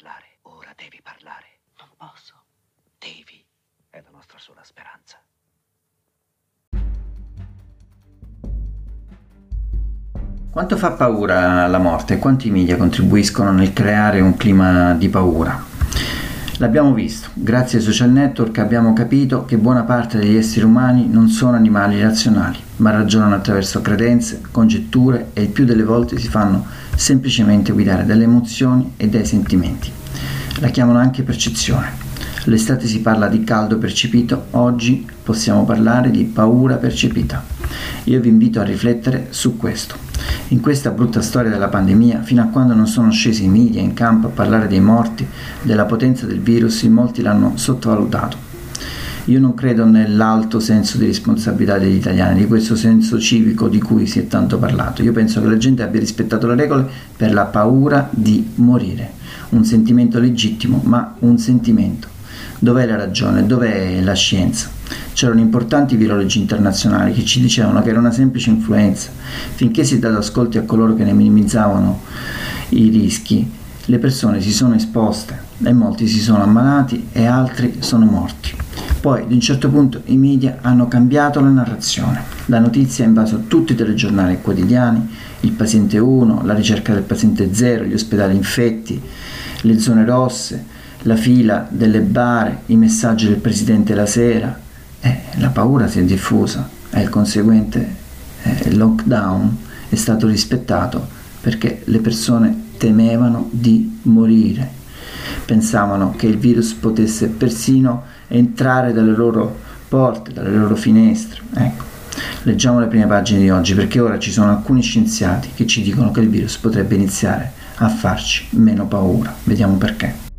parlare, ora devi parlare. Non posso. Devi. È la nostra sola speranza. Quanto fa paura la morte e quanti media contribuiscono nel creare un clima di paura? L'abbiamo visto, grazie ai social network abbiamo capito che buona parte degli esseri umani non sono animali razionali, ma ragionano attraverso credenze, congetture e il più delle volte si fanno semplicemente guidare dalle emozioni e dai sentimenti. La chiamano anche percezione. L'estate si parla di caldo percepito, oggi possiamo parlare di paura percepita. Io vi invito a riflettere su questo. In questa brutta storia della pandemia, fino a quando non sono scesi i media in campo a parlare dei morti, della potenza del virus, in molti l'hanno sottovalutato. Io non credo nell'alto senso di responsabilità degli italiani, di questo senso civico di cui si è tanto parlato. Io penso che la gente abbia rispettato le regole per la paura di morire. Un sentimento legittimo, ma un sentimento. Dov'è la ragione? Dov'è la scienza? C'erano importanti virologi internazionali che ci dicevano che era una semplice influenza. Finché si è dato ascolti a coloro che ne minimizzavano i rischi, le persone si sono esposte e molti si sono ammalati e altri sono morti. Poi, ad un certo punto, i media hanno cambiato la narrazione. La notizia ha invaso tutti i telegiornali quotidiani, il paziente 1, la ricerca del paziente 0, gli ospedali infetti, le zone rosse, la fila delle bare, i messaggi del presidente la sera, eh, la paura si è diffusa. E il conseguente eh, lockdown è stato rispettato perché le persone temevano di morire, pensavano che il virus potesse persino entrare dalle loro porte, dalle loro finestre. Ecco. Leggiamo le prime pagine di oggi perché ora ci sono alcuni scienziati che ci dicono che il virus potrebbe iniziare a farci meno paura. Vediamo perché.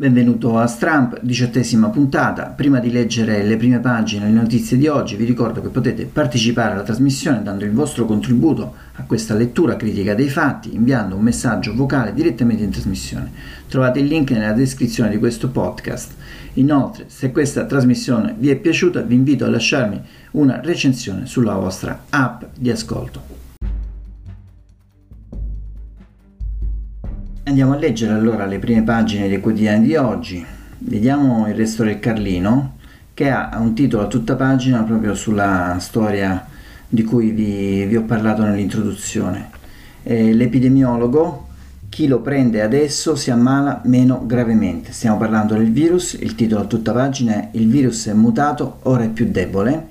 Benvenuto a Stramp, diciottesima puntata. Prima di leggere le prime pagine e le notizie di oggi, vi ricordo che potete partecipare alla trasmissione dando il vostro contributo a questa lettura critica dei fatti, inviando un messaggio vocale direttamente in trasmissione. Trovate il link nella descrizione di questo podcast. Inoltre, se questa trasmissione vi è piaciuta, vi invito a lasciarmi una recensione sulla vostra app di ascolto. Andiamo a leggere allora le prime pagine dei quotidiani di oggi. Vediamo il resto del Carlino che ha un titolo a tutta pagina proprio sulla storia di cui vi, vi ho parlato nell'introduzione. Eh, l'epidemiologo, chi lo prende adesso si ammala meno gravemente. Stiamo parlando del virus, il titolo a tutta pagina è Il virus è mutato, ora è più debole.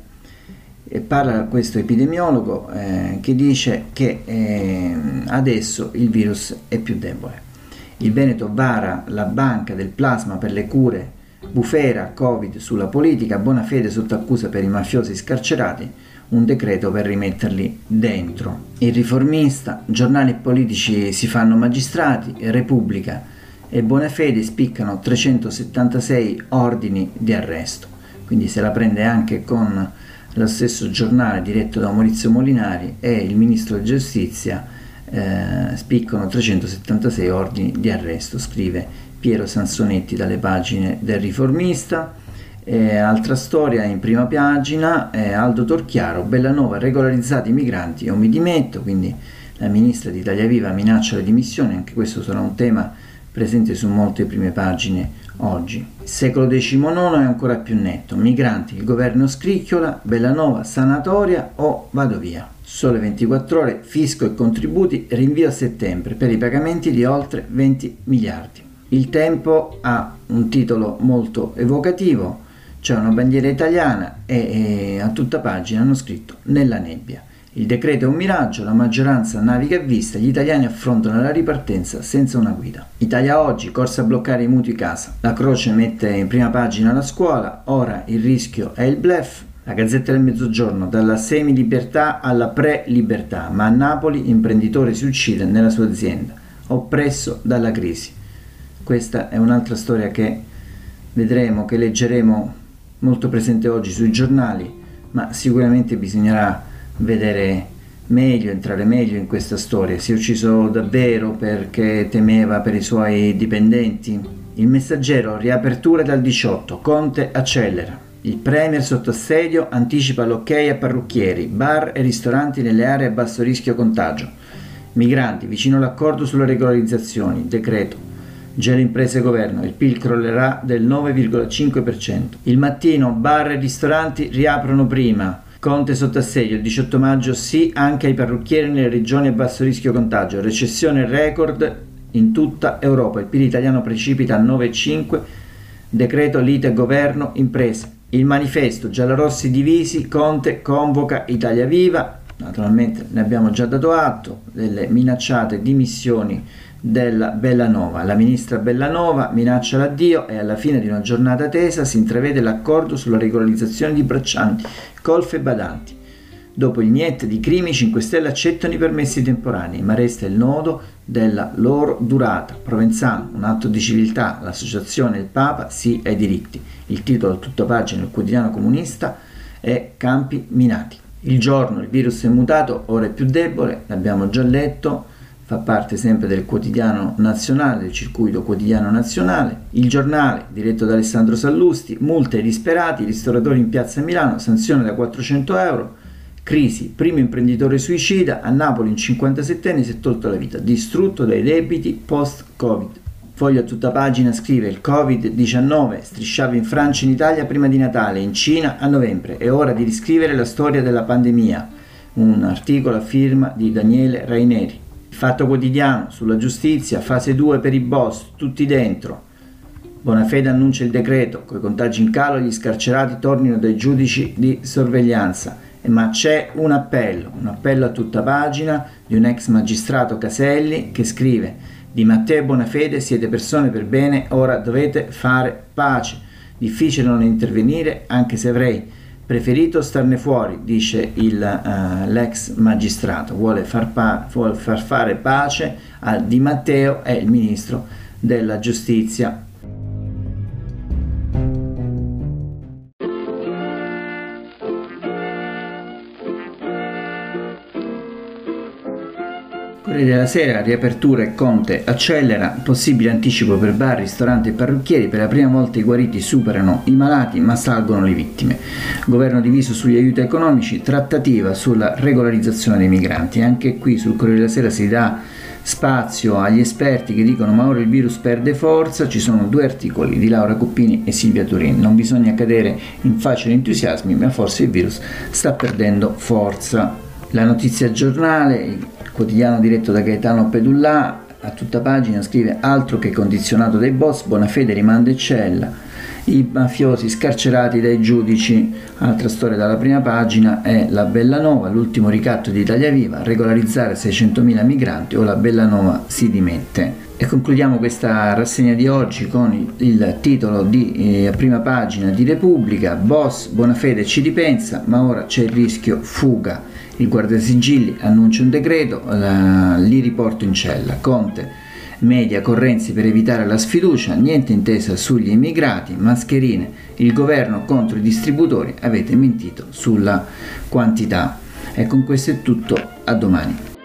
E parla questo epidemiologo eh, che dice che eh, adesso il virus è più debole. Il Veneto vara la banca del plasma per le cure bufera Covid sulla politica, buona fede sotto accusa per i mafiosi scarcerati, un decreto per rimetterli dentro. Il riformista, giornali politici si fanno magistrati, Repubblica e buona fede spiccano 376 ordini di arresto. Quindi se la prende anche con lo stesso giornale diretto da Maurizio Molinari e il ministro di giustizia eh, spiccano 376 ordini di arresto, scrive Piero Sansonetti dalle pagine del Riformista. Eh, altra storia in prima pagina, eh, Aldo Torchiaro, Bellanova, regolarizzati i migranti, io mi dimetto, quindi la ministra di Italia Viva minaccia le dimissioni, anche questo sarà un tema presente su molte prime pagine oggi. Il secolo XIX è ancora più netto, migranti, il governo scricchiola, Bellanova, sanatoria o vado via. Sole 24 ore, fisco e contributi, rinvio a settembre per i pagamenti di oltre 20 miliardi. Il tempo ha un titolo molto evocativo, c'è una bandiera italiana e, e a tutta pagina hanno scritto Nella nebbia. Il decreto è un miraggio, la maggioranza naviga a vista, gli italiani affrontano la ripartenza senza una guida. Italia oggi, corsa a bloccare i mutui casa. La Croce mette in prima pagina la scuola, ora il rischio è il blef, la Gazzetta del Mezzogiorno, dalla semi-libertà alla pre-libertà, ma a Napoli imprenditore si uccide nella sua azienda, oppresso dalla crisi. Questa è un'altra storia che vedremo, che leggeremo molto presente oggi sui giornali, ma sicuramente bisognerà vedere meglio, entrare meglio in questa storia. Si è ucciso davvero perché temeva per i suoi dipendenti? Il messaggero, riapertura dal 18, Conte accelera. Il Premier sotto assedio anticipa l'ok a parrucchieri, bar e ristoranti nelle aree a basso rischio contagio. Migranti, vicino all'accordo sulle regolarizzazioni, decreto. Gelo imprese governo, il PIL crollerà del 9,5%. Il mattino bar e ristoranti riaprono prima. Conte sotto assedio, il 18 maggio sì anche ai parrucchieri nelle regioni a basso rischio contagio. Recessione record in tutta Europa. Il PIL italiano precipita a 9,5%. Decreto lite governo imprese. Il manifesto giallorossi divisi, Conte convoca Italia Viva, naturalmente ne abbiamo già dato atto, delle minacciate dimissioni della Bellanova. La ministra Bellanova minaccia l'addio e alla fine di una giornata tesa si intravede l'accordo sulla regolarizzazione di braccianti, colfe e badanti. Dopo il niente di crimi, 5 Stelle accettano i permessi temporanei, ma resta il nodo della loro durata. Provenzano, un atto di civiltà, l'associazione Il Papa, sì ai diritti. Il titolo a tutta pagina del quotidiano comunista è Campi minati. Il giorno il virus è mutato, ora è più debole, l'abbiamo già letto, fa parte sempre del quotidiano nazionale, del circuito quotidiano nazionale. Il giornale, diretto da Alessandro Sallusti, multe ai disperati, ristoratori in piazza Milano, sanzione da 400 euro. Crisi, primo imprenditore suicida, a Napoli in 57 anni si è tolto la vita, distrutto dai debiti post-Covid. Foglio a tutta pagina scrive il Covid-19 strisciava in Francia e in Italia prima di Natale, in Cina a novembre. È ora di riscrivere la storia della pandemia. Un articolo a firma di Daniele Raineri. Il Fatto quotidiano sulla giustizia, fase 2 per i boss, tutti dentro. Bonafede annuncia il decreto, coi contagi in calo gli scarcerati tornino dai giudici di sorveglianza ma c'è un appello, un appello a tutta pagina di un ex magistrato Caselli che scrive di Matteo Bonafede siete persone per bene, ora dovete fare pace. Difficile non intervenire anche se avrei preferito starne fuori, dice il, uh, l'ex magistrato, vuole far, pa- vuole far fare pace a Di Matteo e il ministro della giustizia. Corriere della Sera, riapertura e Conte accelera, possibile anticipo per bar, ristoranti e parrucchieri, per la prima volta i guariti superano i malati ma salgono le vittime. Governo diviso sugli aiuti economici, trattativa sulla regolarizzazione dei migranti. Anche qui sul Corriere della Sera si dà spazio agli esperti che dicono ma ora il virus perde forza, ci sono due articoli di Laura Coppini e Silvia Turin, non bisogna cadere in facili entusiasmi ma forse il virus sta perdendo forza. La notizia giornale, quotidiano diretto da Gaetano Pedullà, a tutta pagina scrive altro che condizionato dai boss, Bonafede rimanda in cella, i mafiosi scarcerati dai giudici, altra storia dalla prima pagina è la Bellanova, l'ultimo ricatto di Italia Viva, regolarizzare 600.000 migranti o la Bellanova si dimette. E concludiamo questa rassegna di oggi con il, il titolo di eh, prima pagina di Repubblica, Boss Bonafede ci ripensa, ma ora c'è il rischio fuga. Il guardasigilli annuncia un decreto, la, li riporto in cella. Conte, media, correnzi per evitare la sfiducia, niente intesa sugli immigrati, mascherine, il governo contro i distributori, avete mentito sulla quantità. E con questo è tutto, a domani.